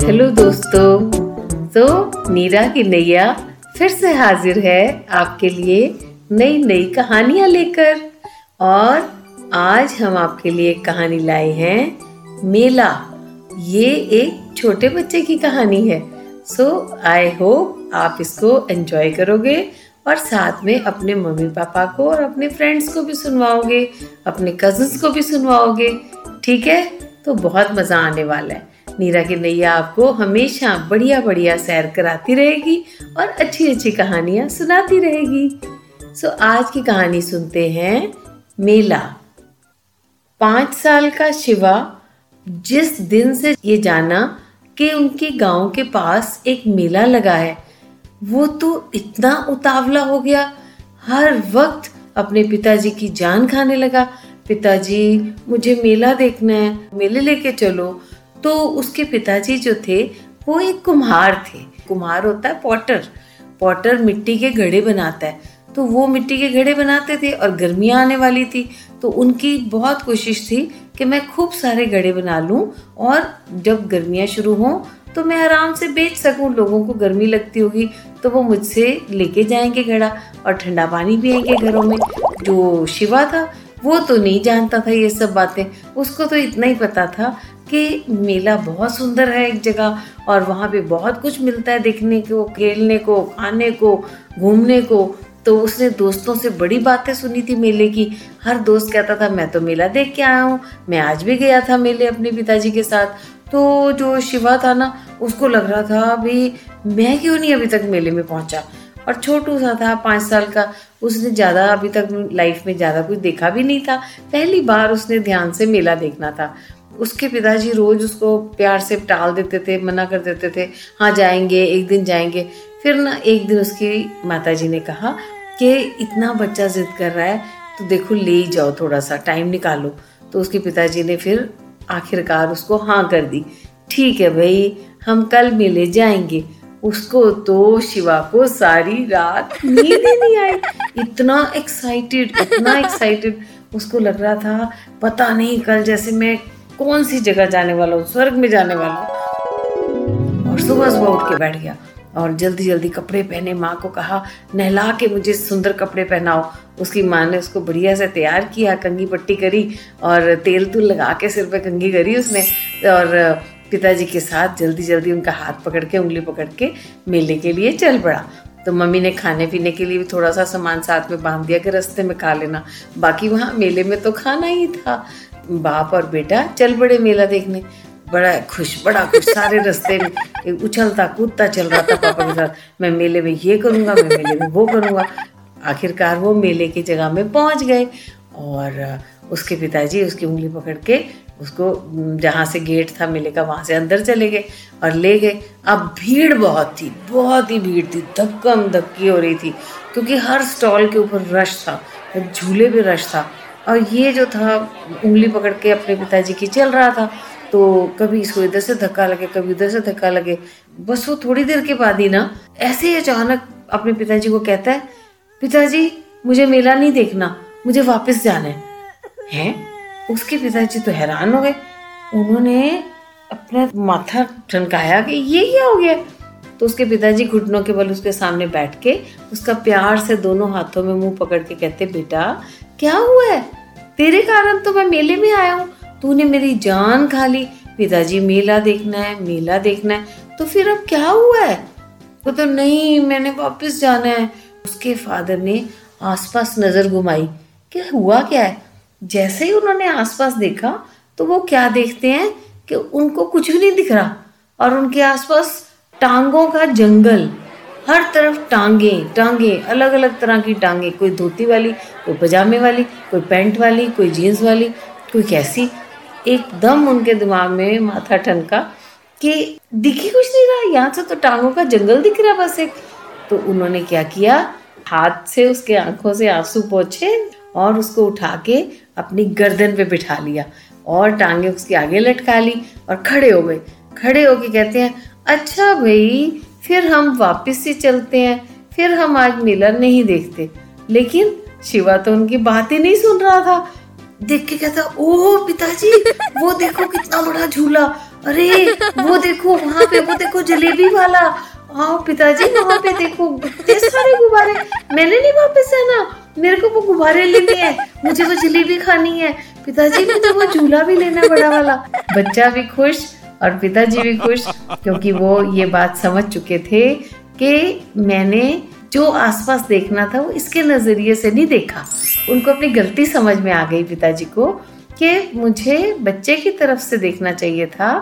Hello दोस्तों। तो नीरा की नैया फिर से हाजिर है आपके लिए नई नई कहानियाँ लेकर। और आज हम आपके लिए कहानी लाए हैं, मेला। ये एक छोटे बच्चे की कहानी है। सो आई होप आप इसको एंजॉय करोगे और साथ में अपने मम्मी पापा को और अपने फ्रेंड्स को भी सुनवाओगे, अपने कजन्स को भी सुनवाओगे। ठीक है? तो बहुत मज़ा आने वाला है। नीरा की नैया आपको हमेशा बढ़िया बढ़िया सैर कराती रहेगी और अच्छी अच्छी कहानियाँ सुनाती रहेगी। सो आज की कहानी सुनते हैं मेला। पाँच साल का शिवा जिस दिन से ये जाना कि उनके गाँव के पास एक मेला लगा है, वो तो इतना उतावला हो गया। हर वक्त अपने पिताजी की जान खाने लगा, पिताजी, मुझे मेला देखना है, मेले लेके चलो। तो उसके पिताजी जो थे, वो एक कुम्हार थे। कुम्हार होता है पॉटर। पॉटर मिट्टी के घड़े बनाता है। तो वो मिट्टी के घड़े बनाते थे और गर्मियाँ आने वाली थी। तो उनकी बहुत कोशिश थी कि मैं खूब सारे घड़े बना लूँ और जब गर्मियाँ शुरू हों तो मैं आराम से बेच सकूँ। लोगों को गर्मी लगती होगी तो वो मुझसे लेके जाएँगे घड़ा और ठंडा पानी पियेंगे घरों में। जो शिवा था वो तो नहीं जानता था ये सब बातें। उसको तो इतना ही पता था कि मेला बहुत सुंदर है एक जगह और वहाँ पे बहुत कुछ मिलता है देखने को, खेलने को, खाने को, घूमने को। तो उसने दोस्तों से बड़ी बातें सुनी थी मेले की। हर दोस्त कहता था, मैं तो मेला देख के आया हूँ। मैं आज भी गया था मेले अपने पिताजी के साथ। तो जो शिवा था ना, उसको लग रहा था, अभी मैं क्यों नहीं अभी तक मेले में पहुँचा? और छोटू सा था, पाँच साल का, उसने ज़्यादा अभी तक लाइफ में ज़्यादा कुछ देखा भी नहीं था। पहली बार उसने ध्यान से मेला देखना था। उसके पिताजी रोज उसको प्यार से टाल देते थे, मना कर देते थे हाँ जाएँगे, एक दिन जाएँगे। फिर ना एक दिन उसकी माताजी ने कहा कि, इतना बच्चा जिद कर रहा है तो देखो, ले ही जाओ थोड़ा सा टाइम निकालो। तो उसके पिताजी ने फिर आखिरकार उसको हाँ कर दी। ठीक है भाई, हम कल मिले, जाएँगे। उसको तो शिवा को सारी रात नींद ही नहीं आई। इतना एक्साइटेड इतना एक्साइटेड उसको लग रहा था, पता नहीं कल जैसे मैं कौन सी जगह जाने वाला हूँ, स्वर्ग में जाने वाला हूँ। और सुबह सुबह उठ के बैठ गया और जल्दी जल्दी कपड़े पहने, माँ को कहा, नहला के मुझे सुंदर कपड़े पहनाओ। उसकी माँ ने उसको बढ़िया से तैयार किया, कंगी पट्टी करी और तेल तुल लगा के सिर पे कंगी करी उसने। और पिताजी के साथ जल्दी जल्दी उनका हाथ पकड़ के, उंगली पकड़ के मेले के लिए चल पड़ा। तो मम्मी ने खाने पीने के लिए भी थोड़ा सा सामान साथ में बाँध दिया कि रास्ते में खा लेना। बाकी वहाँ मेले में तो खाना ही था। बाप और बेटा चल पड़े मेला देखने। बड़ा खुश बड़ा खुश, सारे रास्ते में। उछलता कूदता चल रहा था पापा के साथ। मैं मेले में ये करूँगा, मैं मेले में वो करूँगा। आखिरकार वो मेले की जगह में पहुँच गए। और उसके पिताजी उसकी उंगली पकड़ के उसको जहाँ से गेट था मेले का वहाँ से अंदर चले गए और ले गए। अब भीड़ बहुत थी, बहुत ही भीड़ थी, धक्कम धक्की हो रही थी, क्योंकि हर स्टॉल के ऊपर रश था झूले भी रश था। और ये जो था, उंगली पकड़ के अपने पिताजी की चल रहा था तो कभी इसको इधर से धक्का लगे, कभी उधर से धक्का लगे। बस वो थोड़ी देर के बाद ही ना, ऐसे ही अचानक अपने पिताजी को कहता है, पिताजी, मुझे मेला नहीं देखना, मुझे वापस जाना है। हैं? उसके पिताजी तो हैरान हो गए। उन्होंने अपना माथा ठनकाया कि ये क्या हो गया? तो उसके पिताजी घुटनों के बल उसके सामने बैठ के उसका प्यार से दोनों हाथों में मुँह पकड़ के कहते, बेटा, क्या हुआ है? तेरे कारण तो मैं मेले में आया हूँ। तूने मेरी जान खा ली। पिताजी, मेला देखना है, मेला देखना है। तो फिर अब क्या हुआ है? वो तो नहीं, मैंने वापस जाना है। उसके फादर ने आसपास नज़र घुमाई कि हुआ क्या है? जैसे ही उन्होंने आसपास देखा तो वो क्या देखते हैं कि उनको कुछ भी नहीं दिख रहा और उनके आसपास टांगों का जंगल। हर तरफ़ टांगे टांगे अलग अलग तरह की टांगे। कोई धोती वाली, कोई पजामे वाली, कोई पैंट वाली, कोई जीन्स वाली, कोई कैसी। एकदम उनके दिमाग में माथा ठनका कि दिखी कुछ नहीं रहा, यहाँ से तो टांगों का जंगल दिख रहा बस एक। तो उन्होंने क्या किया? हाथ से उसके आँखों से आँसू पोछे और उसको उठा के अपनी गर्दन पे बिठा लिया और टांगे उसके आगे लटका ली और खड़े हो गए। खड़े होके कहते हैं अच्छा भाई, फिर हम वापस से चलते हैं। फिर हम आज मेला नहीं देखते। लेकिन शिवा तो उनकी बात ही नहीं सुन रहा था। देख के कहता ओ पिताजी, वो देखो कितना बड़ा झूला। अरे, वो देखो वहाँ पे, वो देखो जलेबी वाला। हाँ पिताजी, वहाँ पे देखो सारे गुब्बारे। मैंने नहीं वापस आना, मेरे को वो गुब्बारे लेने हैं। मुझे वो जलेबी खानी है। पिताजी मुझे वो झूला भी लेना बड़ा वाला। बच्चा भी खुश और पिताजी भी खुश, क्योंकि वो ये बात समझ चुके थे कि मैंने जो आसपास देखना था, वो इसके नज़रिए से नहीं देखा। उनको अपनी गलती समझ में आ गई पिताजी को कि मुझे बच्चे की तरफ़ से देखना चाहिए था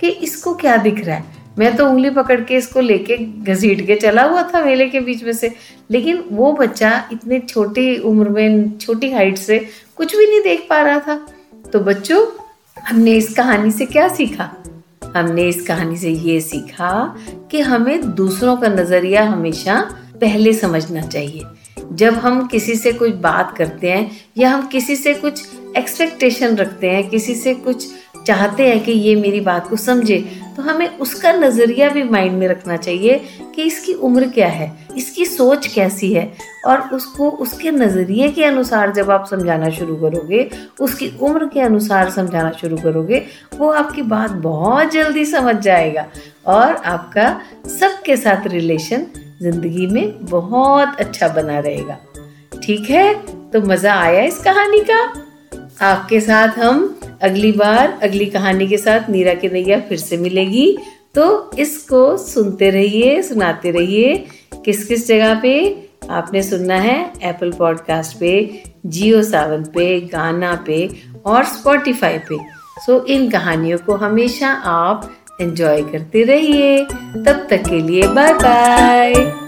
कि इसको क्या दिख रहा है। मैं तो उंगली पकड़ के इसको लेके घसीट के चला हुआ था मेले के बीच में से। लेकिन वो बच्चा इतनी छोटी उम्र में, छोटी हाइट से कुछ भी नहीं देख पा रहा था। तो बच्चों, हमने इस कहानी से क्या सीखा? हमने इस कहानी से ये सीखा कि हमें दूसरों का नज़रिया हमेशा पहले समझना चाहिए। जब हम किसी से कुछ बात करते हैं या हम किसी से कुछ एक्सपेक्टेशन रखते हैं, किसी से कुछ चाहते हैं कि ये मेरी बात को समझे तो हमें उसका नज़रिया भी माइंड में रखना चाहिए कि इसकी उम्र क्या है, इसकी सोच कैसी है, और उसको उसके नज़रिए के अनुसार जब आप समझाना शुरू करोगे, उसकी उम्र के अनुसार समझाना शुरू करोगे, वो आपकी बात बहुत जल्दी समझ जाएगा और आपका सबके साथ रिलेशन ज़िंदगी में बहुत अच्छा बना रहेगा। ठीक है? तो मज़ा आया इस कहानी का? आपके साथ हम अगली बार, अगली कहानी के साथ नीरा की नैया फिर से मिलेगी। तो इसको सुनते रहिए, सुनाते रहिए। किस किस जगह पे आपने सुनना है? एप्पल पॉडकास्ट पे जियो सावन पे गाना पे और स्पॉटिफाई पे। सो इन कहानियों को हमेशा आप एंजॉय करते रहिए। तब तक के लिए बाय बाय